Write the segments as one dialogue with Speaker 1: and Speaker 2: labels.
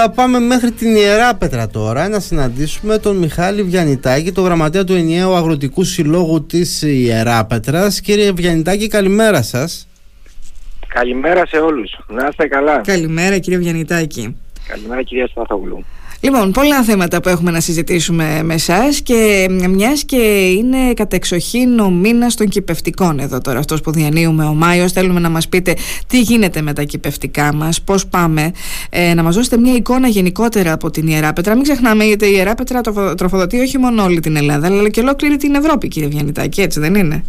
Speaker 1: Θα πάμε μέχρι την Ιερά Πέτρα τώρα να συναντήσουμε τον Μιχάλη Βιανιτάκη, το γραμματέα του ενιαίου αγροτικού συλλόγου της Ιερά Πέτρας. Κύριε Βιανιτάκη, καλημέρα σας.
Speaker 2: Καλημέρα σε όλους. Να είστε καλά.
Speaker 3: Καλημέρα κύριε Βιανιτάκη.
Speaker 2: Καλημέρα κυρία Σπαθόγλου.
Speaker 3: Λοιπόν, πολλά θέματα που έχουμε να συζητήσουμε με εσάς και μιας και είναι κατεξοχήν ο μήνας των κυπευτικών εδώ τώρα, αυτός που διανύουμε ο Μάιος. Θέλουμε να μας πείτε τι γίνεται με τα κυπευτικά μας, πώς πάμε, ε, να μας δώσετε μια εικόνα γενικότερα από την Ιερά Πέτρα. Μην ξεχνάμε, γιατί η Ιερά Πέτρα τροφοδοτεί όχι μόνο όλη την Ελλάδα, αλλά και ολόκληρη την Ευρώπη, κύριε Βιαννητάκη, έτσι δεν είναι;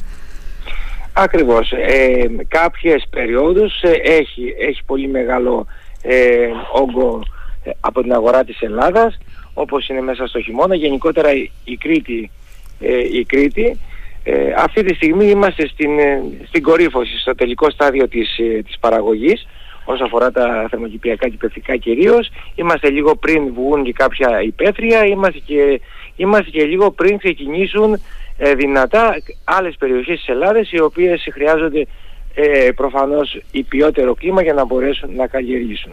Speaker 2: Ακριβώς. Ε, κάποιες περιόδους ε, έχει, έχει πολύ μεγάλο ε, όγκο ε, από την αγορά της Ελλάδας όπως είναι μέσα στο χειμώνα γενικότερα η Κρήτη, ε, η Κρήτη ε, αυτή τη στιγμή είμαστε στην, στην κορύφωση στο τελικό στάδιο της, της παραγωγής όσο αφορά τα θερμοκηπιακά και πεθυκά κυρίως είμαστε λίγο πριν βγουν και κάποια υπαίθρια είμαστε και, είμαστε και λίγο πριν ξεκινήσουν δυνατά άλλες περιοχές της Ελλάδας οι οποίες χρειάζονται ε, προφανώς υπιότερο κλίμα για να μπορέσουν να καλλιεργήσουν.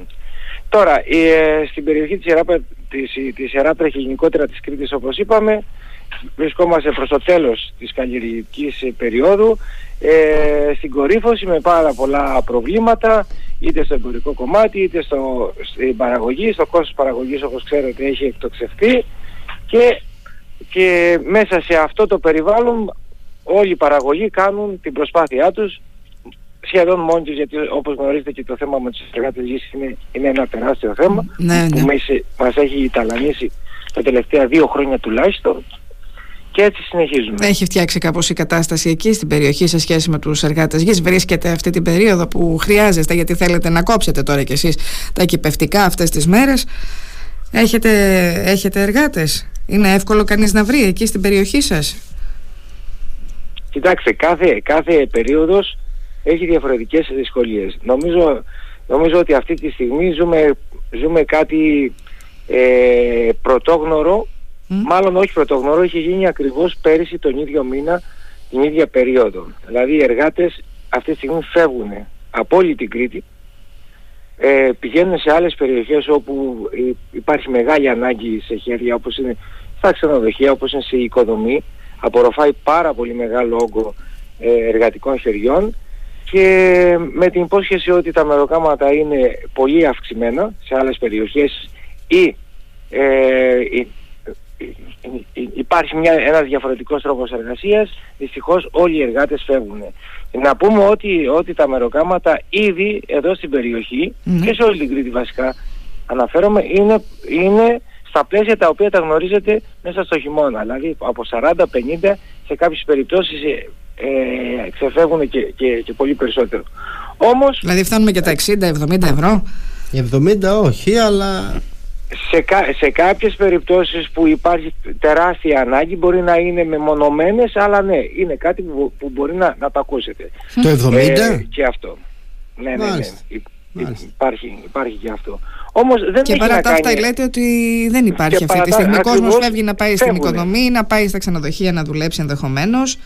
Speaker 2: Τώρα, ε, στην περιοχή της, Ιεράπα, της, της και γενικότερα της Κρήτης όπως είπαμε, βρισκόμαστε προς το τέλος της καλλιεργικής περίοδου, ε, στην κορύφωση με πάρα πολλά προβλήματα, είτε στο εμπορικό κομμάτι, είτε στο, στην παραγωγή, στο κόστος παραγωγής όπως ξέρετε έχει εκτοξευτεί και, και μέσα σε αυτό το περιβάλλον όλοι οι παραγωγοί κάνουν την προσπάθειά τους σχεδόν μόνοι τους γιατί όπως γνωρίζετε και το θέμα με τους εργάτες γης είναι, είναι ένα τεράστιο θέμα
Speaker 3: ναι,
Speaker 2: που
Speaker 3: ναι.
Speaker 2: μας έχει ταλανίσει τα τελευταία δύο χρόνια τουλάχιστον και έτσι συνεχίζουμε.
Speaker 3: Έχει φτιάξει κάπως η κατάσταση εκεί στην περιοχή σε σχέση με τους εργάτες γης. Βρίσκεται αυτή την περίοδο που χρειάζεστε, γιατί θέλετε να κόψετε τώρα κι εσείς τα κυπευτικά αυτές τις μέρες. Έχετε, έχετε εργάτες. Είναι εύκολο κανείς να βρει εκεί στην περιοχή σας;
Speaker 2: Κοιτάξτε, κάθε, κάθε περίοδος έχει διαφορετικές δυσκολίες. Νομίζω, νομίζω ότι αυτή τη στιγμή ζούμε, ζούμε κάτι ε, πρωτόγνωρο, μάλλον όχι πρωτόγνωρο, είχε γίνει ακριβώς πέρυσι τον ίδιο μήνα, την ίδια περίοδο. Δηλαδή οι εργάτες αυτή τη στιγμή φεύγουν από όλη την Κρήτη, ε, πηγαίνουν σε άλλες περιοχές όπου υπάρχει μεγάλη ανάγκη σε χέρια όπως είναι στα ξενοδοχεία, όπως είναι σε οικοδομή, απορροφάει πάρα πολύ μεγάλο όγκο ε, εργατικών χεριών και με την υπόσχεση ότι τα μεροκάματα είναι πολύ αυξημένα σε άλλες περιοχές ή ε, υπάρχει μια, ένας διαφορετικός τρόπος εργασίας, δυστυχώς όλοι οι εργάτες φεύγουν. Να πούμε ότι, ότι τα μεροκάματα ήδη εδώ στην περιοχή και σε όλη την Κρήτη βασικά αναφέρομαι είναι, είναι στα πλαίσια τα οποία τα γνωρίζετε μέσα στο χειμώνα. Δηλαδή από 40-50 σε κάποιες περιπτώσεις ε, ξεφεύγουν και, και, και, πολύ περισσότερο. Όμως,
Speaker 3: δηλαδή φτάνουμε και τα 60-70 ευρώ.
Speaker 1: 70 όχι, αλλά...
Speaker 2: Σε, σε κάποιες περιπτώσεις που υπάρχει τεράστια ανάγκη μπορεί να είναι μεμονωμένες, αλλά ναι, είναι κάτι που, που μπορεί να, να το ακούσετε.
Speaker 1: Το 70? Ε,
Speaker 2: και αυτό. Ναι, ναι, ναι. Υπάρχει, υπάρχει και αυτό. Όμως δεν
Speaker 3: και παρά τα αυτά λέτε ότι δεν υπάρχει αυτή τη στιγμή. Ο κόσμος φεύγει να πάει στην οικοδομή, να πάει στα ξενοδοχεία να δουλέψει ενδεχομένως.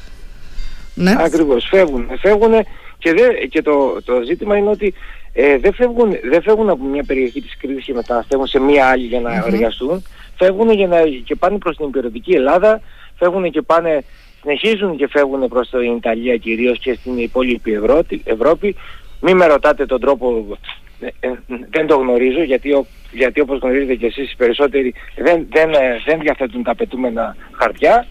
Speaker 2: Ναι. Ακριβώς, φεύγουν. Φεύγουν και, δε, και το, το ζήτημα είναι ότι ε, δεν, φεύγουν, δεν φεύγουν από μια περιοχή της Κρήτης και μεταναστεύουν σε μια άλλη για να mm εργαστούν. Φεύγουν για να, και πάνε προς την υπηρετική Ελλάδα, φεύγουν και πάνε, συνεχίζουν και φεύγουν προς την Ιταλία κυρίως και στην υπόλοιπη Ευρώπη. Ευρώπη. Μην με ρωτάτε τον τρόπο, ε, ε, δεν το γνωρίζω γιατί, γιατί όπως γνωρίζετε και εσείς οι περισσότεροι δεν, δεν, ε, δεν διαθέτουν τα απαιτούμενα χαρτιά.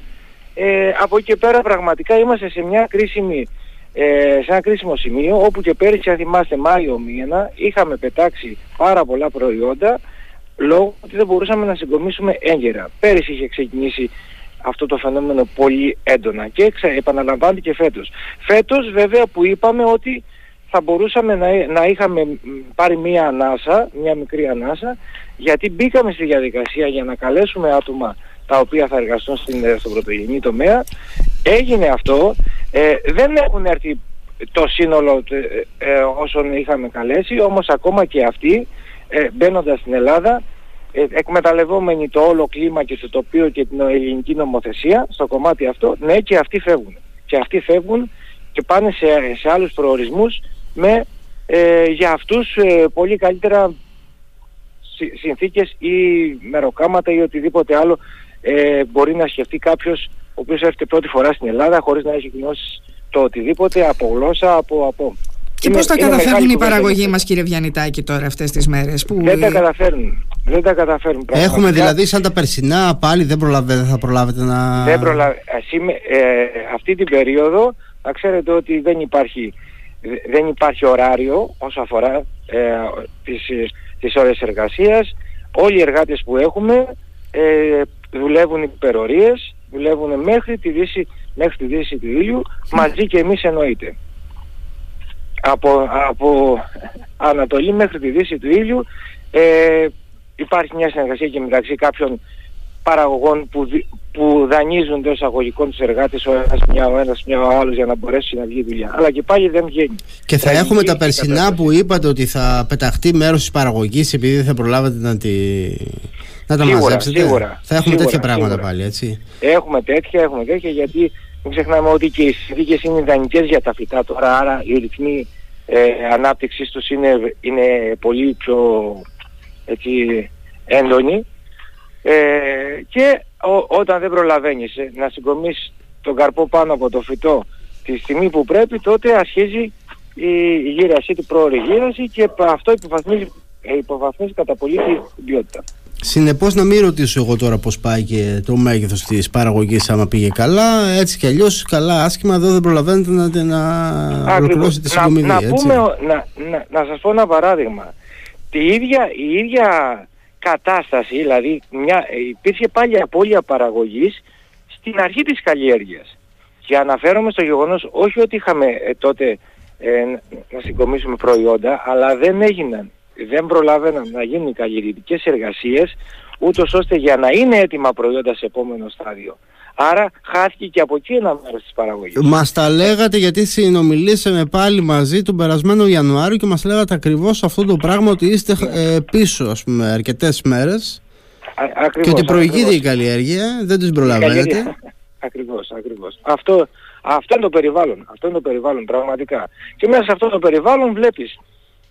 Speaker 2: Ε, από εκεί και πέρα πραγματικά είμαστε σε μια κρίσιμη ε, σε ένα κρίσιμο σημείο όπου και πέρυσι αν θυμάστε Μάιο μήνα είχαμε πετάξει πάρα πολλά προϊόντα λόγω ότι δεν μπορούσαμε να συγκομίσουμε έγκαιρα. Πέρυσι είχε ξεκινήσει αυτό το φαινόμενο πολύ έντονα και επαναλαμβάνεται και φέτος. Φέτος βέβαια που είπαμε ότι θα μπορούσαμε να, να είχαμε πάρει μία ανάσα, μία μικρή ανάσα γιατί μπήκαμε στη διαδικασία για να καλέσουμε άτομα τα οποία θα εργαστούν στην, ε, στον πρωτογενή τομέα. Έγινε αυτό. Ε, δεν έχουν έρθει το σύνολο ε, ε, όσων είχαμε καλέσει, όμως ακόμα και αυτοί ε, μπαίνοντας στην Ελλάδα, ε, εκμεταλλευόμενοι το όλο κλίμα και το τοπίο και την ελληνική νομοθεσία στο κομμάτι αυτό, ναι και αυτοί φεύγουν. Και αυτοί φεύγουν και πάνε σε, σε άλλους προορισμούς με για αυτούς πολύ καλύτερα συνθήκες ή μεροκάματα ή οτιδήποτε άλλο ε, μπορεί να σκεφτεί κάποιος ο οποίος έρχεται πρώτη φορά στην Ελλάδα χωρίς να έχει γνώσεις το οτιδήποτε από γλώσσα, από... από.
Speaker 3: Και πώς τα καταφέρνουν οι παραγωγοί μας κύριε Βιαννητάκη τώρα αυτές τις μέρες που...
Speaker 2: Δεν τα καταφέρνουν. Δεν τα καταφέρουν
Speaker 1: πραγματικά. Έχουμε δηλαδή σαν τα περσινά πάλι δεν, προλαβε, θα προλάβετε να...
Speaker 2: Δεν προλαβε, ε, αυτή την περίοδο να ξέρετε ότι δεν υπάρχει, δεν υπάρχει ωράριο όσο αφορά ε, τις, τις ώρες εργασίας. Όλοι οι εργάτες που έχουμε ε, δουλεύουν υπερορίες, δουλεύουν μέχρι τη δύση, μέχρι τη δύση του ήλιου, μαζί και εμείς εννοείται. Από, από Ανατολή μέχρι τη δύση του ήλιου ε, υπάρχει μια συνεργασία και μεταξύ κάποιων παραγωγών που, που δανείζουν εντό αγωγικών τους εργάτες ο ένας μια, ο ένας μια, ο άλλος για να μπορέσει να βγει δουλειά. Αλλά και πάλι δεν βγαίνει.
Speaker 1: Και θα, έχουμε τα περσινά που είπατε ότι θα πεταχτεί μέρος της παραγωγής επειδή δεν θα προλάβετε να, τη... να τα
Speaker 2: σίγουρα,
Speaker 1: μαζέψετε.
Speaker 2: Σίγουρα,
Speaker 1: θα έχουμε τέτοια πράγματα πάλι, έτσι.
Speaker 2: Έχουμε τέτοια, έχουμε τέτοια γιατί μην ξεχνάμε ότι και οι συνθήκες είναι ιδανικές για τα φυτά τώρα, άρα οι ρυθμοί ε, ανάπτυξη τους είναι, είναι πολύ πιο έτσι, έντονοι ε, και όταν δεν προλαβαίνεις ε, να συγκομίσεις τον καρπό πάνω από το φυτό τη στιγμή που πρέπει τότε αρχίζει η γύρασή του πρόορη γύραση και αυτό υποβαθμίζει, ε, υποβαθμίζει κατά πολύ την ποιότητα.
Speaker 1: Συνεπώς, να μην ρωτήσω εγώ τώρα πώς πάει και το μέγεθος της παραγωγής, άμα πήγε καλά. Έτσι κι αλλιώς, καλά, άσχημα, εδώ δεν προλαβαίνετε να, να ολοκληρώσετε τη συγκομιδή.
Speaker 2: Να, να, πούμε, να, να, να σας πω ένα παράδειγμα. Τη ίδια, η ίδια κατάσταση, δηλαδή μια, υπήρχε πάλι απώλεια παραγωγής στην αρχή της καλλιέργειας. Και αναφέρομαι στο γεγονός όχι ότι είχαμε ε, τότε ε, να συγκομίσουμε προϊόντα, αλλά δεν έγιναν, δεν προλάβαιναν να γίνουν οι καλλιεργητικές εργασίες, ούτως ώστε για να είναι έτοιμα προϊόντα σε επόμενο στάδιο. Άρα χάθηκε και από εκεί ένα μέρος της παραγωγής.
Speaker 1: Μας τα λέγατε γιατί συνομιλήσαμε πάλι μαζί τον περασμένο Ιανουάριο και μας λέγατε ακριβώς αυτό το πράγμα ότι είστε ε, πίσω, ας πούμε, αρκετές μέρες. Και ότι προηγείται η καλλιέργεια, δεν του προλαβαίνετε.
Speaker 2: Ακριβώς, ακριβώς. Αυτό, αυτό είναι το περιβάλλον. Αυτό είναι το περιβάλλον πραγματικά. Και μέσα σε αυτό το περιβάλλον βλέπεις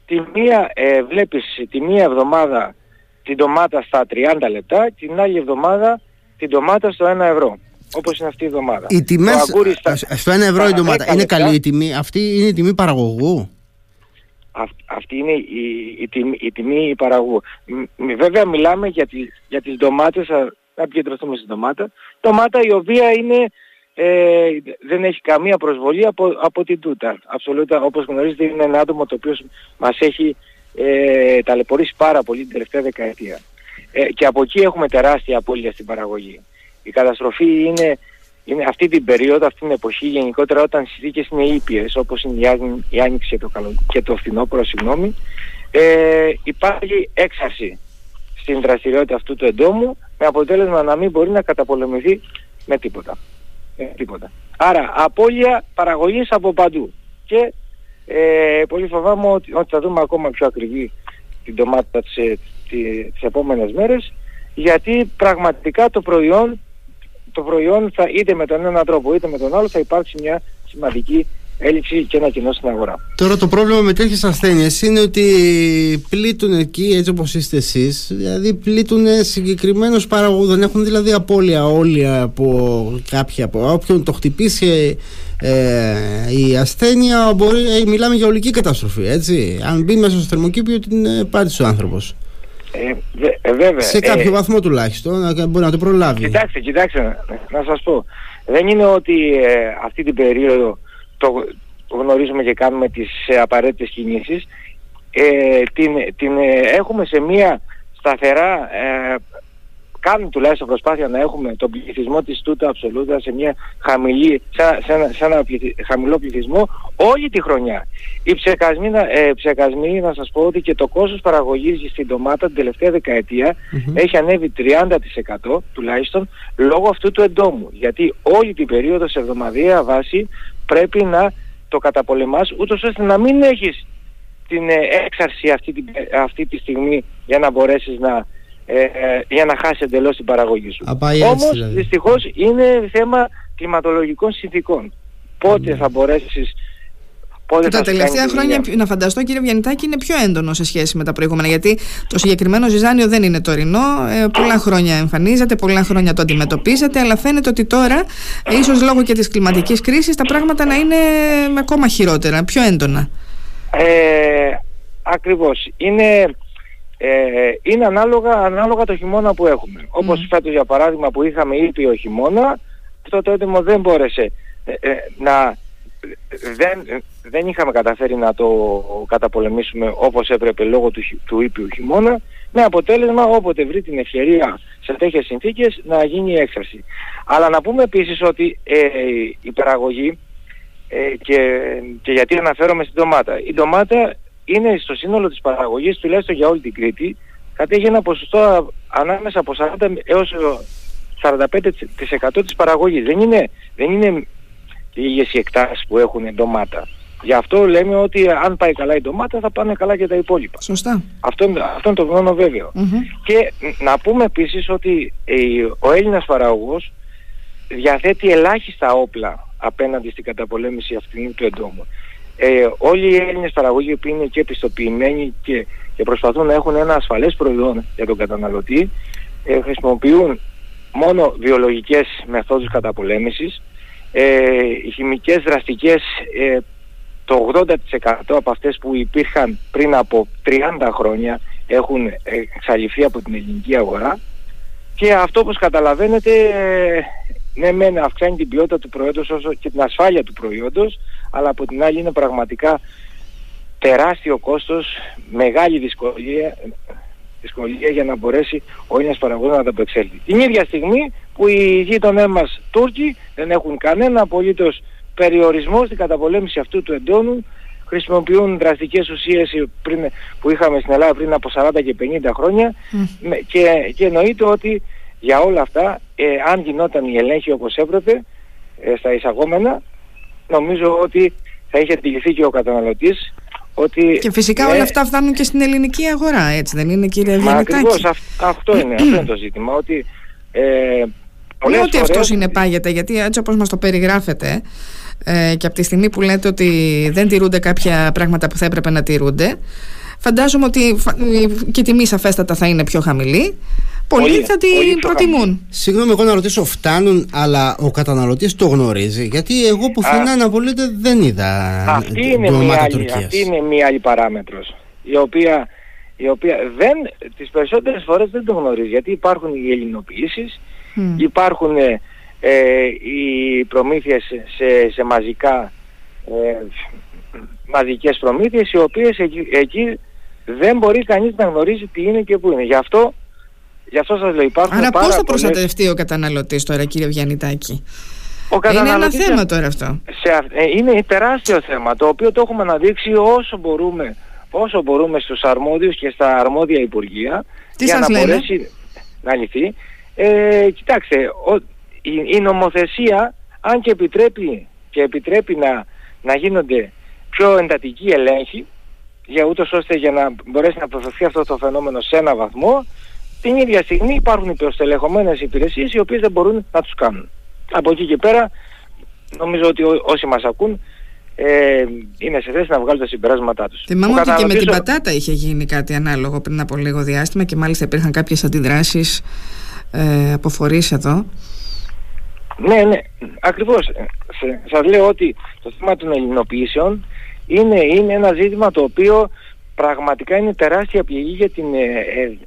Speaker 2: τη μία, ε, βλέπεις τη μία εβδομάδα την ντομάτα στα 30 λεπτά, την άλλη εβδομάδα την ντομάτα στο 1 ευρώ. Όπως είναι αυτή η εβδομάδα.
Speaker 1: Οι τιμέ. Στο 1 ευρώ η ντομάτα. Είναι καλή η τιμή; Αυτή είναι η τιμή παραγωγού;
Speaker 2: αυτή είναι η, η, τιμή, η τιμή παραγωγού. βέβαια μιλάμε για, τις, για τις ντομάτες, θα επικεντρωθούμε στην ντομάτα. Ντομάτα η οποία είναι, ε, δεν έχει καμία προσβολή από, από την τούτα. Absoluta, όπως γνωρίζετε είναι ένα άτομο το οποίο μας έχει ε, ταλαιπωρήσει πάρα πολύ την τελευταία δεκαετία. Ε, και από εκεί έχουμε τεράστια απώλεια στην παραγωγή. Η καταστροφή είναι, είναι αυτή την περίοδο, αυτή την εποχή γενικότερα όταν οι συνθήκες είναι ήπιες όπως είναι η, Άνοιξη και το, καλο, και το φθινόπωρο, συγγνώμη, ε, υπάρχει έξαρση στην δραστηριότητα αυτού του εντόμου με αποτέλεσμα να μην μπορεί να καταπολεμηθεί με τίποτα. τίποτα. Άρα απώλεια παραγωγής από παντού. Και ε, πολύ φοβάμαι ότι, ότι θα δούμε ακόμα πιο ακριβή την ντομάτα της, ε, τις επόμενες μέρες γιατί πραγματικά το προϊόν, το προϊόν θα είτε με τον ένα τρόπο είτε με τον άλλο θα υπάρξει μια σημαντική έλλειψη και ένα κοινό στην αγορά.
Speaker 1: Τώρα το πρόβλημα με τέτοιες ασθένειες είναι ότι πλήττουν εκεί έτσι όπως είστε εσείς δηλαδή πλήττουν συγκεκριμένους παραγωγούς δεν έχουν δηλαδή απώλεια όλοι από κάποια από όποιον το χτυπήσει ε, η ασθένεια μπορεί, ε, μιλάμε για ολική καταστροφή έτσι αν μπει μέσα στο θερμοκήπιο την ε, πάτησε ο άνθρωπος
Speaker 2: ε, ε, βέβαια.
Speaker 1: Σε κάποιο ε, βαθμό τουλάχιστον να μπορεί να το προλάβει.
Speaker 2: Κοιτάξτε, κοιτάξτε, να σας πω. Δεν είναι ότι ε, αυτή την περίοδο το, γνωρίζουμε και κάνουμε τις ε, απαραίτητες κινήσεις. Ε, την, την έχουμε σε μια σταθερά κάνουμε τουλάχιστον προσπάθεια να έχουμε τον πληθυσμό της τούτα αψολούτα σε μια χαμηλή, σε, σε, ένα, σε ένα χαμηλό πληθυσμό όλη τη χρονιά. Οι ψεκασμοί, ε, ψεκασμοί, να σας πω ότι και το κόστος παραγωγής στην ντομάτα την τελευταία έχει ανέβει 30% τουλάχιστον λόγω αυτού του εντόμου. Γιατί όλη την περίοδο σε εβδομαδιαία βάση πρέπει να το καταπολεμάς ούτως ώστε να μην έχεις την ε, έξαρση αυτή, αυτή τη στιγμή για να μπορέσεις να ε, ε, για να χάσει εντελώς την παραγωγή σου. Όμως δηλαδή. δυστυχώς είναι θέμα κλιματολογικών συνθήκων. Πότε ναι. θα μπορέσεις
Speaker 3: Πότε τα τελευταία χρόνια, να φανταστώ κύριε Βιαννητάκη, είναι πιο έντονο σε σχέση με τα προηγούμενα. Γιατί το συγκεκριμένο ζυζάνιο δεν είναι τωρινό. Ε, πολλά χρόνια εμφανίζεται, πολλά χρόνια το αντιμετωπίζετε, αλλά φαίνεται ότι τώρα, ίσως λόγω και της κλιματικής κρίσης, τα πράγματα να είναι ακόμα χειρότερα, πιο έντονα.
Speaker 2: Ε, Ακριβώς. Είναι, ε, είναι ανάλογα, ανάλογα το χειμώνα που έχουμε. Mm. Όπως φέτος για παράδειγμα που είχαμε ήπιο χειμώνα, αυτό το έντομο δεν μπόρεσε ε, ε, να δεν, δεν είχαμε καταφέρει να το καταπολεμήσουμε όπως έπρεπε λόγω του, του ήπιου χειμώνα με αποτέλεσμα όποτε βρει την ευκαιρία σε τέτοιες συνθήκες να γίνει η έξαρση. Αλλά να πούμε επίσης ότι ε, η παραγωγή ε, και, και γιατί αναφέρομαι στην ντομάτα. Η ντομάτα είναι στο σύνολο της παραγωγής τουλάχιστον για όλη την Κρήτη κατέχει ένα ποσοστό ανάμεσα από 40 έως 45% της παραγωγής. Δεν είναι, δεν είναι λίγες οι εκτάσεις που έχουν ντομάτα. Γι' αυτό λέμε ότι αν πάει καλά η ντομάτα θα πάνε καλά και τα υπόλοιπα.
Speaker 3: Σωστά.
Speaker 2: Αυτό, αυτό είναι το γνώμο Και να πούμε επίσης ότι ο Έλληνας παραγωγός διαθέτει ελάχιστα όπλα απέναντι στην καταπολέμηση αυτήν του εντόμου. Ε, όλοι οι Έλληνες παραγωγοί που είναι και επιστοποιημένοι και, και προσπαθούν να έχουν ένα ασφαλές προϊόν για τον καταναλωτή ε, χρησιμοποιούν μόνο βιολογικές μεθόδους καταπολέμησης. Ε, οι χημικές δραστικές ε, το 80% από αυτές που υπήρχαν πριν από 30 χρόνια έχουν εξαλειφθεί από την ελληνική αγορά. Και αυτό όπως καταλαβαίνετε ε, ναι μεν αυξάνει την ποιότητα του προϊόντος όσο και την ασφάλεια του προϊόντος αλλά από την άλλη είναι πραγματικά τεράστιο κόστος, μεγάλη δυσκολία, δυσκολία για να μπορέσει ο Έλληνας παραγωγός να τα απεξέλθει. Την ίδια στιγμή που οι γείτονές μας Τούρκοι δεν έχουν κανένα απολύτως περιορισμό στην καταπολέμηση αυτού του εντόνου χρησιμοποιούν δραστικές ουσίες πριν, που είχαμε στην Ελλάδα πριν από 40 και 50 χρόνια και, και εννοείται ότι για όλα αυτά ε, αν γινόταν η ελέγχη όπως έπρεπε ε, στα εισαγόμενα νομίζω ότι θα είχε αντιληφθεί και ο καταναλωτής ότι
Speaker 3: και φυσικά ναι, όλα αυτά φτάνουν και στην ελληνική αγορά, έτσι δεν είναι κύριε Διανυτάκη.
Speaker 2: Ακριβώς, αυτό είναι, αυτό είναι το ζήτημα, ότι ε,
Speaker 3: Πολλές ότι αυτός είναι πάγεται, γιατί έτσι όπως μας το περιγράφετε ε, και από τη στιγμή που λέτε ότι δεν τηρούνται κάποια πράγματα που θα έπρεπε να τηρούνται, φαντάζομαι ότι και η τιμή σαφέστατα θα είναι πιο χαμηλή. Πολλοί θα την προτιμούν.
Speaker 1: Συγγνώμη, εγώ να ρωτήσω, φτάνουν, αλλά ο καταναλωτής το γνωρίζει; Γιατί εγώ πουθενά να πωλείται δεν είδα
Speaker 2: αυτή είναι, μια άλλη, αυτή είναι μια άλλη παράμετρος. Η οποία, η οποία δεν, τις περισσότερες φορές δεν το γνωρίζει. Γιατί υπάρχουν οι ελληνοποιήσεις, υπάρχουν ε, ε, οι προμήθειες σε, σε μαζικά ε, μαζικές προμήθειες οι οποίες εκεί, εκεί δεν μπορεί κανείς να γνωρίζει τι είναι και πού είναι. Γι' αυτό Γι' αυτό σας λέω υπάρχουν
Speaker 3: Άρα πώς θα προστατευτεί ο καταναλωτής τώρα κύριε Βιαννητάκη. Ο είναι ένα θέμα τώρα αυτό.
Speaker 2: Σε, ε, είναι τεράστιο θέμα το οποίο το έχουμε αναδείξει όσο μπορούμε, όσο μπορούμε στους αρμόδιους και στα αρμόδια υπουργεία
Speaker 3: Τι
Speaker 2: για
Speaker 3: να
Speaker 2: λένε; μπορέσει να λυθεί. Ε, κοιτάξτε, ο, η, η, νομοθεσία αν και επιτρέπει, και επιτρέπει να, να γίνονται πιο εντατικοί ελέγχοι για ούτως ώστε για να μπορέσει να αποφευθεί αυτό το φαινόμενο σε ένα βαθμό την ίδια στιγμή υπάρχουν υπεροστελεχωμένες υπηρεσίες οι οποίες δεν μπορούν να τους κάνουν. Από εκεί και πέρα νομίζω ότι όσοι μας ακούν ε, είναι σε θέση να βγάλουν τα συμπεράσματά τους.
Speaker 3: Θυμάμαι ότι και με την πατάτα είχε γίνει κάτι ανάλογο πριν από λίγο διάστημα και μάλιστα υπήρχαν κάποιες αντιδράσεις ε, από φορείς εδώ.
Speaker 2: Ναι, ναι, ακριβώς. Σας λέω ότι το θέμα των ελληνοποιήσεων είναι, είναι ένα ζήτημα το οποίο πραγματικά είναι τεράστια πληγή για την ε,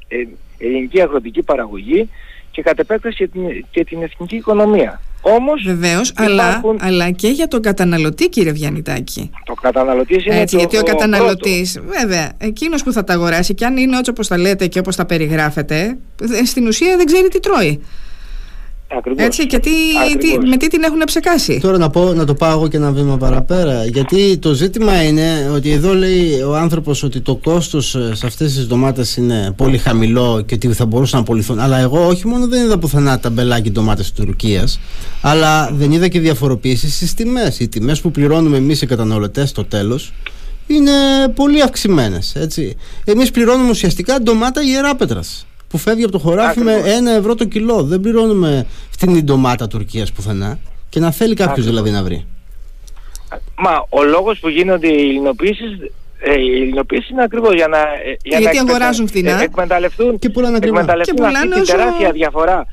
Speaker 2: ε, ε ελληνική αγροτική παραγωγή και κατ' επέκταση και την, εθνική οικονομία. Όμως
Speaker 3: Βεβαίως, αλλά, αλλά και για τον καταναλωτή κύριε Βιαννητάκη.
Speaker 2: Το καταναλωτής είναι
Speaker 3: Έτσι, το, Γιατί ο, καταναλωτής, βέβαια, εκείνος που θα τα αγοράσει και αν είναι έτσι όπως τα λέτε και όπως τα περιγράφετε, στην ουσία δεν ξέρει τι τρώει.
Speaker 2: Ακριβώς.
Speaker 3: Έτσι, και τι, τι, με τι την έχουν ψεκάσει;
Speaker 1: Τώρα να, πω, να το πάω εγώ και ένα βήμα παραπέρα. Γιατί το ζήτημα είναι ότι εδώ λέει ο άνθρωπος ότι το κόστος ε, σε αυτές τις ντομάτες είναι πολύ χαμηλό και ότι θα μπορούσαν να απολυθούν. Αλλά εγώ όχι μόνο δεν είδα πουθενά τα μπελάκι ντομάτες της Τουρκίας, αλλά δεν είδα και διαφοροποίησης στις τιμές. Οι τιμές που πληρώνουμε εμείς οι καταναλωτές στο τέλος είναι πολύ αυξημένες. Έτσι. Εμείς πληρώνουμε ουσιαστικά ντομάτα ιεράπετρας που φεύγει από το χωράφι με ένα ευρώ το κιλό. Δεν πληρώνουμε φτηνή ντομάτα Τουρκίας πουθενά. Και να θέλει κάποιος δηλαδή να βρει.
Speaker 2: Μα ο λόγος που γίνονται οι ελληνοποίησεις ε, η ελληνοποίηση είναι ακριβώς για να, ε,
Speaker 3: για Γιατί να αγοράζουν φθηνά.
Speaker 2: Ε, εκμεταλλευτούν,
Speaker 1: και πουλάνε
Speaker 2: εκμεταλλευτούν και αυτή όσο... την τεράστια διαφορά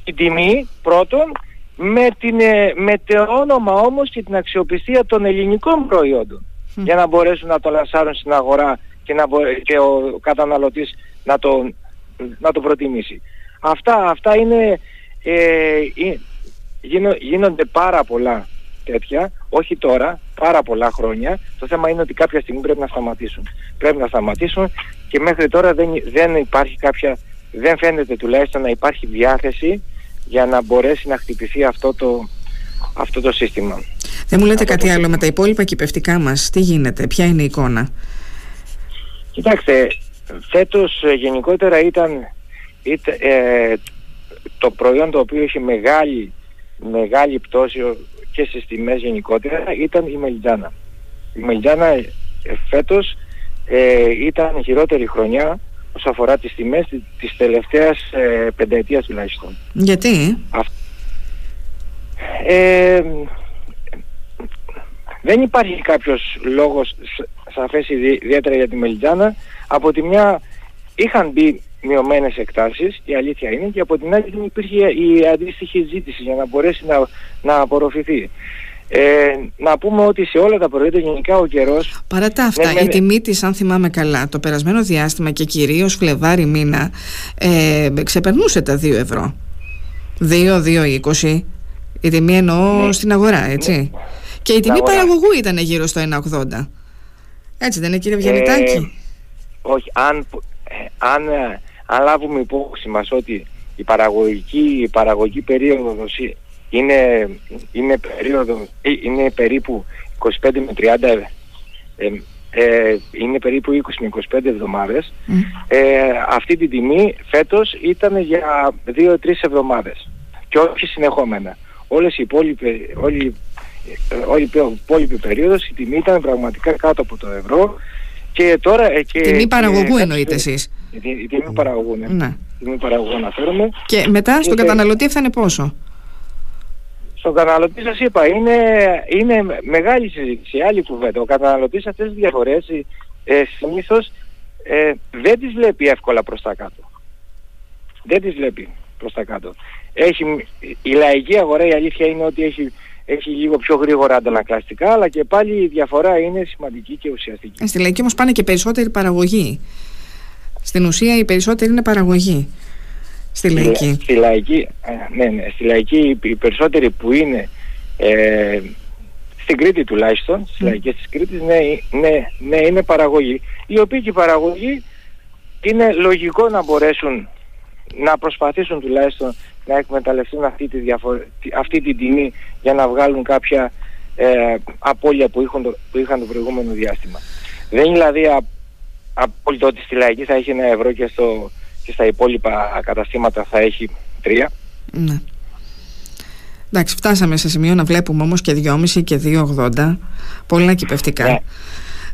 Speaker 2: στην τιμή πρώτον με, την, ε, με το όνομα όμως και την αξιοπιστία των ελληνικών προϊόντων για να μπορέσουν να το λασάρουν στην αγορά και, να και ο καταναλωτής να το, να το προτιμήσει. Αυτά, αυτά είναι, ε, γίνονται πάρα πολλά τέτοια, όχι τώρα, πάρα πολλά χρόνια. Το θέμα είναι ότι κάποια στιγμή πρέπει να σταματήσουν. Πρέπει να σταματήσουν και μέχρι τώρα δεν, δεν υπάρχει κάποια, δεν φαίνεται τουλάχιστον να υπάρχει διάθεση για να μπορέσει να χτυπηθεί αυτό το, αυτό το σύστημα.
Speaker 3: Δεν μου λέτε κάτι άλλο με τα υπόλοιπα κυπευτικά μας. Τι γίνεται, ποια είναι η εικόνα;
Speaker 2: Κοιτάξτε, φέτος ε, γενικότερα ήταν, ε, το προϊόν το οποίο είχε μεγάλη, μεγάλη πτώση και στις τιμές γενικότερα ήταν η Μελιτζάνα. Η Μελιτζάνα ε, φέτος ε, ήταν η χειρότερη χρονιά όσον αφορά τις τιμές της τελευταίας ε, πενταετίας τουλάχιστον.
Speaker 3: Γιατί;
Speaker 2: Ε, δεν υπάρχει κάποιος λόγος σαφές ιδιαίτερα για τη Μελιτζάνα. Από τη μια είχαν μπει μειωμένες εκτάσεις, η αλήθεια είναι, και από την άλλη δεν υπήρχε η αντίστοιχη ζήτηση για να μπορέσει να, να απορροφηθεί. Ε, να πούμε ότι σε όλα τα προϊόντα γενικά ο καιρό.
Speaker 3: Παρά τα αυτά, ναι, η τιμή της, αν θυμάμαι καλά, το περασμένο διάστημα και κυρίως Φλεβάρι μήνα, ε, ξεπερνούσε τα 2 ευρώ. 2-2,20. Η τιμή εννοώ ναι. στην αγορά, έτσι. Ναι. Και η τιμή παραγωγού ήταν γύρω στο 1,80. Έτσι δεν είναι, κύριε Βιανιτάκη; Ε,
Speaker 2: όχι, αν, αν, αν λάβουμε υπόψη μας ότι η παραγωγική, η παραγωγική περίοδος είναι, είναι, περίοδο, ε, είναι περίπου 25 με 30 ε, ε, είναι περίπου 20 με 25 εβδομάδες ε, αυτή την τιμή φέτος ήταν για 2-3 εβδομάδες και όχι συνεχόμενα όλες οι υπόλοιπες, όλη, όλη η υπόλοιπη περίοδος η τιμή ήταν πραγματικά κάτω από το ευρώ και τώρα... Ε, και,
Speaker 3: τιμή παραγωγού εννοείτε εσείς.
Speaker 2: Η, τιμή παραγωγού, ναι. ναι. Η τιμή παραγωγού αναφέρομαι.
Speaker 3: Και μετά στον καταναλωτή έφτανε πόσο;
Speaker 2: Στον καταναλωτή σας είπα, είναι, είναι μεγάλη συζήτηση, άλλη κουβέντα. Ο καταναλωτής αυτές τις διαφορές ε, συνήθως ε, δεν τις βλέπει εύκολα προς τα κάτω. Δεν τις βλέπει προς τα κάτω. Έχει, η λαϊκή αγορά η αλήθεια είναι ότι έχει, έχει λίγο πιο γρήγορα αντανακλαστικά, αλλά και πάλι η διαφορά είναι σημαντική και ουσιαστική.
Speaker 3: Ε, στη λαϊκή όμως πάνε και περισσότερη παραγωγή. Στην ουσία η περισσότερη είναι παραγωγή στη λαϊκή.
Speaker 2: Στη λαϊκή, ναι, ναι, στη λαϊκή οι περισσότεροι που είναι ε, στην Κρήτη τουλάχιστον, στις mm. λαϊκές της Κρήτης, ναι, ναι, ναι, είναι παραγωγή. Οι οποίοι και οι παραγωγοί είναι λογικό να μπορέσουν να προσπαθήσουν τουλάχιστον να εκμεταλλευτούν αυτή τη, αυτή την τιμή για να βγάλουν κάποια ε, απώλεια που, είχαν το, που είχαν το προηγούμενο διάστημα. Δεν είναι δηλαδή απόλυτο ότι στη λαϊκή θα έχει ένα ευρώ και στο και στα υπόλοιπα καταστήματα θα έχει τρία.
Speaker 3: Ναι. Εντάξει, φτάσαμε σε σημείο να βλέπουμε όμως και 2,5 και 2,80 πολλά κυπευτικά.
Speaker 2: Ναι.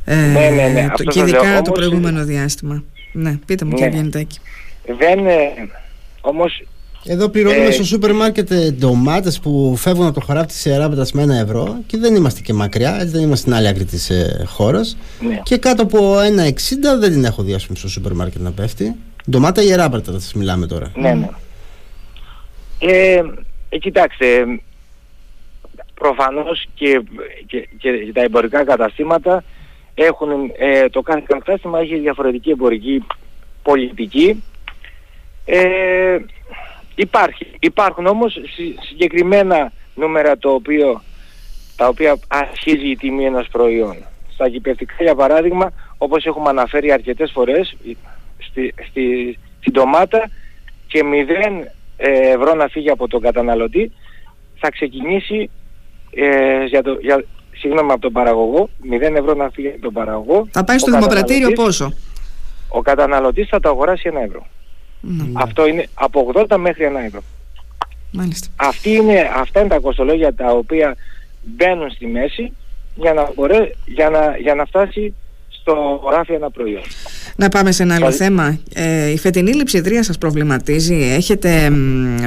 Speaker 2: Ε, ναι, ναι, ναι.
Speaker 3: Το, και ειδικά το προηγούμενο διάστημα. Ναι, πείτε μου ναι. κύριε Γιαννητάκη.
Speaker 2: Δεν, ε, όμως
Speaker 1: εδώ πληρώνουμε ε, στο σούπερ μάρκετ ε, ντομάτες που φεύγουν από το χωράφι της Ιεράπετρα με ένα ευρώ και δεν είμαστε και μακριά, έτσι δεν είμαστε στην άλλη άκρη της ε, χώρας. Ναι. Και κάτω από ένα 60 δεν την έχω δει στο σούπερ μάρκετ να πέφτει. Ντομάτα ιεράπερτα θα σας μιλάμε τώρα.
Speaker 2: Ναι, ναι. Ε, ε, κοιτάξτε, προφανώς και, και, και, τα εμπορικά καταστήματα έχουν, ε, το κάθε κατάστημα έχει διαφορετική εμπορική πολιτική. Ε, υπάρχει, υπάρχουν όμως συγκεκριμένα νούμερα το οποίο, τα οποία αρχίζει η τιμή ενός προϊόν. Στα κυπευτικά για παράδειγμα, όπως έχουμε αναφέρει αρκετές φορές, στη, στη, στην ντομάτα και 0 ε, ευρώ να φύγει από τον καταναλωτή θα ξεκινήσει ε, για το, για, συγγνώμη από τον παραγωγό 0 ευρώ να φύγει από τον παραγωγό.
Speaker 3: Θα πάει στο δημοπρατήριο πόσο;
Speaker 2: ο καταναλωτής θα το αγοράσει 1 ευρώ ναι. αυτό είναι από 80 μέχρι 1 ευρώ
Speaker 3: Μάλιστα.
Speaker 2: Αυτή είναι, αυτά είναι τα κοστολόγια τα οποία μπαίνουν στη μέση για να, μπορέ, για να, για να φτάσει στο ράφι ένα προϊόν.
Speaker 3: Να πάμε σε ένα άλλο θέμα. Ε, η φετινή λειψιδρία σας προβληματίζει; Έχετε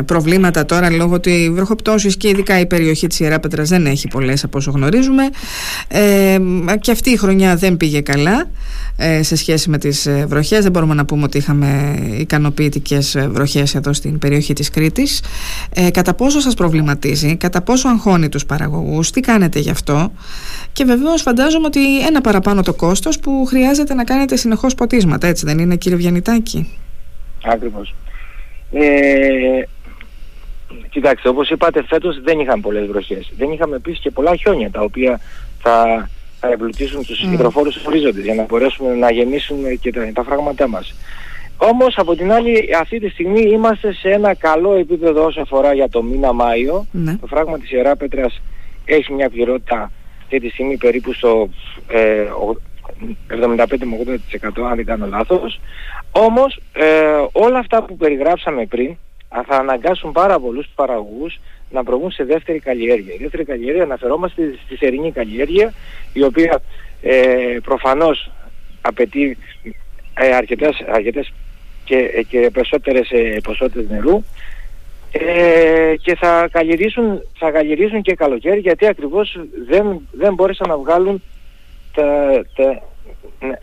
Speaker 3: προβλήματα τώρα λόγω του βροχοπτώσης και ειδικά η περιοχή της Ιεράπετρας δεν έχει πολλές από όσο γνωρίζουμε. Ε, και αυτή η χρονιά δεν πήγε καλά ε, σε σχέση με τις ε, βροχές. Δεν μπορούμε να πούμε ότι είχαμε ικανοποιητικές ε, βροχές εδώ στην περιοχή της Κρήτης. Ε, κατά πόσο σας προβληματίζει, κατά πόσο αγχώνει τους παραγωγούς, τι κάνετε γι' αυτό; Και βεβαίως φαντάζομαι ότι ένα παραπάνω το κόστος που χρειάζεται να κάνετε συνεχώς ποτίσματα, έτσι δεν είναι κύριε Βιανιτάκη;
Speaker 2: Ακριβώς. Ε, κοιτάξτε, όπως είπατε φέτος δεν είχαμε πολλές βροχές. Δεν είχαμε επίσης και πολλά χιόνια τα οποία θα, θα εμπλουτίσουν τους mm. υδροφόρους ορίζοντες για να μπορέσουμε να γεννήσουν και τα, τα φράγματά μας. Όμως από την άλλη αυτή τη στιγμή είμαστε σε ένα καλό επίπεδο όσο αφορά για το μήνα Μάιο. Ναι. Το φράγμα της Ιερά Πέτρας έχει μια πληρότητα αυτή τη στιγμή περίπου στο ε, 75 με 80% αν δεν κάνω λάθος. Όμως ε, όλα αυτά που περιγράψαμε πριν θα αναγκάσουν πάρα πολλούς παραγωγούς να προβούν σε δεύτερη καλλιέργεια. Η δεύτερη καλλιέργεια αναφερόμαστε στη σερινή καλλιέργεια η οποία ε, προφανώς απαιτεί ε, αρκετές, αρκετές και, και περισσότερες ε, ποσότητες νερού ε, και θα καλλιεργήσουν, θα καλλιεργήσουν και καλοκαίρι γιατί ακριβώς δεν, δεν μπόρεσαν να βγάλουν τα, τα,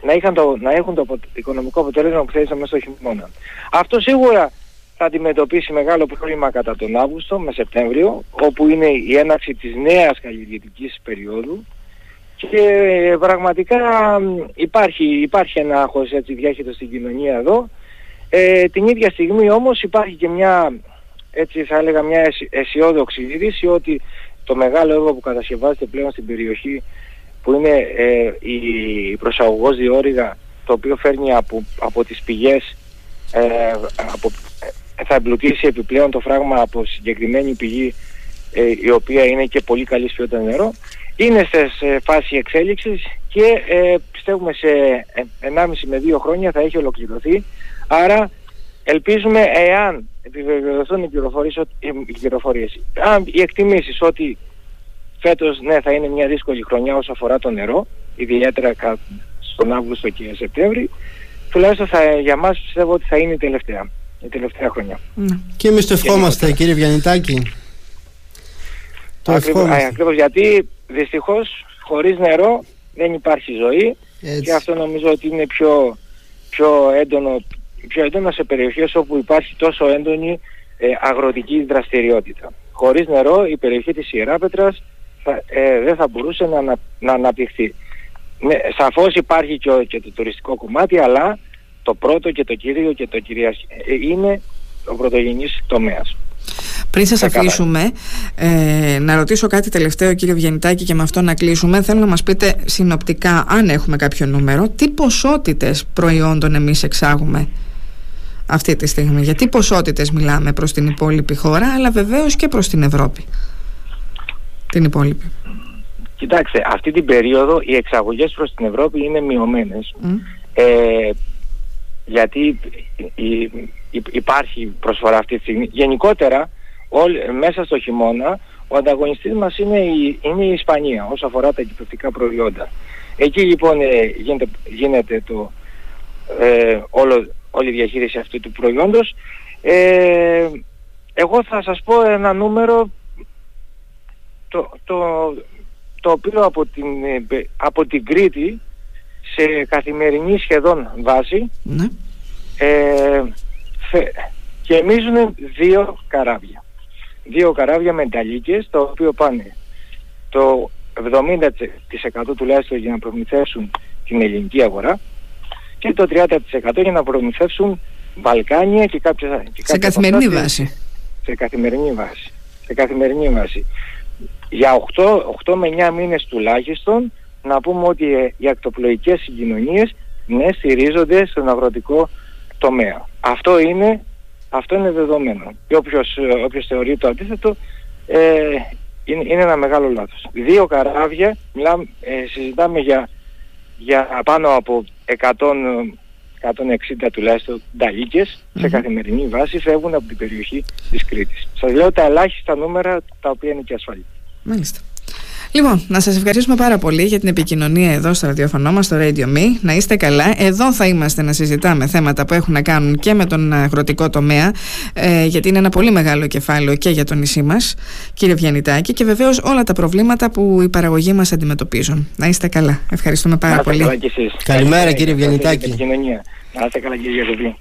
Speaker 2: να, είχαν το, να έχουν το οικονομικό αποτέλεσμα που θέλησαν μέσα στο χειμώνα. Αυτό σίγουρα θα αντιμετωπίσει μεγάλο πρόβλημα κατά τον Αύγουστο με Σεπτέμβριο όπου είναι η έναρξη της νέας καλλιεργητικής περίοδου και πραγματικά υπάρχει, υπάρχει ένα άγχος έτσι διάχυτο στην κοινωνία εδώ. Ε, την ίδια στιγμή όμως υπάρχει και μια, έτσι θα έλεγα μια αισιόδοξη είδηση ότι το μεγάλο έργο που κατασκευάζεται πλέον στην περιοχή που είναι ε, η προσαγωγός διόρυγα το οποίο φέρνει από, από τις πηγές ε, από, ε, θα εμπλουτίσει επιπλέον το φράγμα από συγκεκριμένη πηγή ε, η οποία είναι και πολύ καλή ποιότητα νερό είναι σε φάση εξέλιξης και ε, πιστεύουμε σε 1,5 με 2 χρόνια θα έχει ολοκληρωθεί. Άρα ελπίζουμε εάν επιβεβαιωθούν οι πληροφορίες, οι, πληροφορίες αν οι εκτιμήσεις ότι φέτος ναι θα είναι μια δύσκολη χρονιά όσο αφορά το νερό, ιδιαίτερα στον Αύγουστο και Σεπτέμβρη, τουλάχιστον θα, για μας πιστεύω ότι θα είναι η τελευταία, η τελευταία χρονιά.
Speaker 1: Ναι. Και εμείς το ευχόμαστε κύριε Βιανιτάκη.
Speaker 2: Το Ακριβώς, γιατί δυστυχώς χωρίς νερό δεν υπάρχει ζωή και αυτό νομίζω ότι είναι πιο, πιο, έντονο, πιο έντονο σε περιοχές όπου υπάρχει τόσο έντονη ε, αγροτική δραστηριότητα. Χωρίς νερό η περιοχή της Ιεράπετρας θα, ε, δεν θα μπορούσε να, να, να αναπτυχθεί. Ναι, σαφώς υπάρχει και, και το τουριστικό κομμάτι αλλά το πρώτο και το κύριο και το κυριαρχικό ε, είναι ο πρωτογενής τομέας.
Speaker 3: Πριν σας αφήσουμε, ε, να ρωτήσω κάτι τελευταίο κύριο Βιενιτάκη και με αυτό να κλείσουμε. Θέλω να μας πείτε συνοπτικά, αν έχουμε κάποιο νούμερο, τι ποσότητες προϊόντων εμείς εξάγουμε αυτή τη στιγμή; Για τι ποσότητες μιλάμε προς την υπόλοιπη χώρα, αλλά βεβαίως και προς την Ευρώπη. Την υπόλοιπη.
Speaker 2: Κοιτάξτε, αυτή την περίοδο οι εξαγωγές προς την Ευρώπη είναι μειωμένες. Ε, γιατί υπάρχει προσφορά αυτή τη στιγμή. Γενικότερα, μέσα στο χειμώνα, ο ανταγωνιστής μας είναι η, είναι η Ισπανία όσο αφορά τα εκπαιδευτικά προϊόντα. Εκεί λοιπόν ε, γίνεται, γίνεται το, ε, όλο, όλη η διαχείριση αυτού του προϊόντος. Ε, εγώ θα σας πω ένα νούμερο το, το, το οποίο από την, από την Κρήτη σε καθημερινή σχεδόν βάση ναι. ε, γεμίζουν δύο καράβια. Δύο καράβια με ταλίκες, το οποίο πάνε το 70% τουλάχιστον για να προμηθεύσουν την ελληνική αγορά και το 30% για να προμηθεύσουν Βαλκάνια και κάποια... Και
Speaker 3: σε καθημερινή βάση.
Speaker 2: Σε καθημερινή βάση. Σε καθημερινή βάση. Για 8, 8 με 9 μήνες τουλάχιστον να πούμε ότι ε, οι ακτοπλοϊκές συγκοινωνίες ναι, στηρίζονται στον αγροτικό τομέα. Αυτό είναι, αυτό είναι δεδομένο. Και όποιος, ε, όποιος θεωρεί το αντίθετο ε, είναι, είναι ένα μεγάλο λάθος. Δύο καράβια, μιλάμε, ε, συζητάμε για, για πάνω από 100, 160 τουλάχιστον σε καθημερινή βάση φεύγουν από την περιοχή της Κρήτης. Σας λέω τα ελάχιστα νούμερα τα οποία είναι και ασφαλή.
Speaker 3: Μάλιστα. Λοιπόν, να σας ευχαριστήσουμε πάρα πολύ για την επικοινωνία εδώ στο ραδιοφωνό μας, στο Radio Me. Να είστε καλά. Εδώ θα είμαστε να συζητάμε θέματα που έχουν να κάνουν και με τον αγροτικό τομέα, ε, γιατί είναι ένα πολύ μεγάλο κεφάλαιο και για το νησί μας, κύριε Βιανιτάκη, και βεβαίως όλα τα προβλήματα που οι παραγωγοί μας αντιμετωπίζουν. Να είστε καλά. Ευχαριστούμε πάρα πολύ.
Speaker 1: Καλημέρα, κύριε Βιανιτάκη.
Speaker 2: Να είστε καλά, κύριε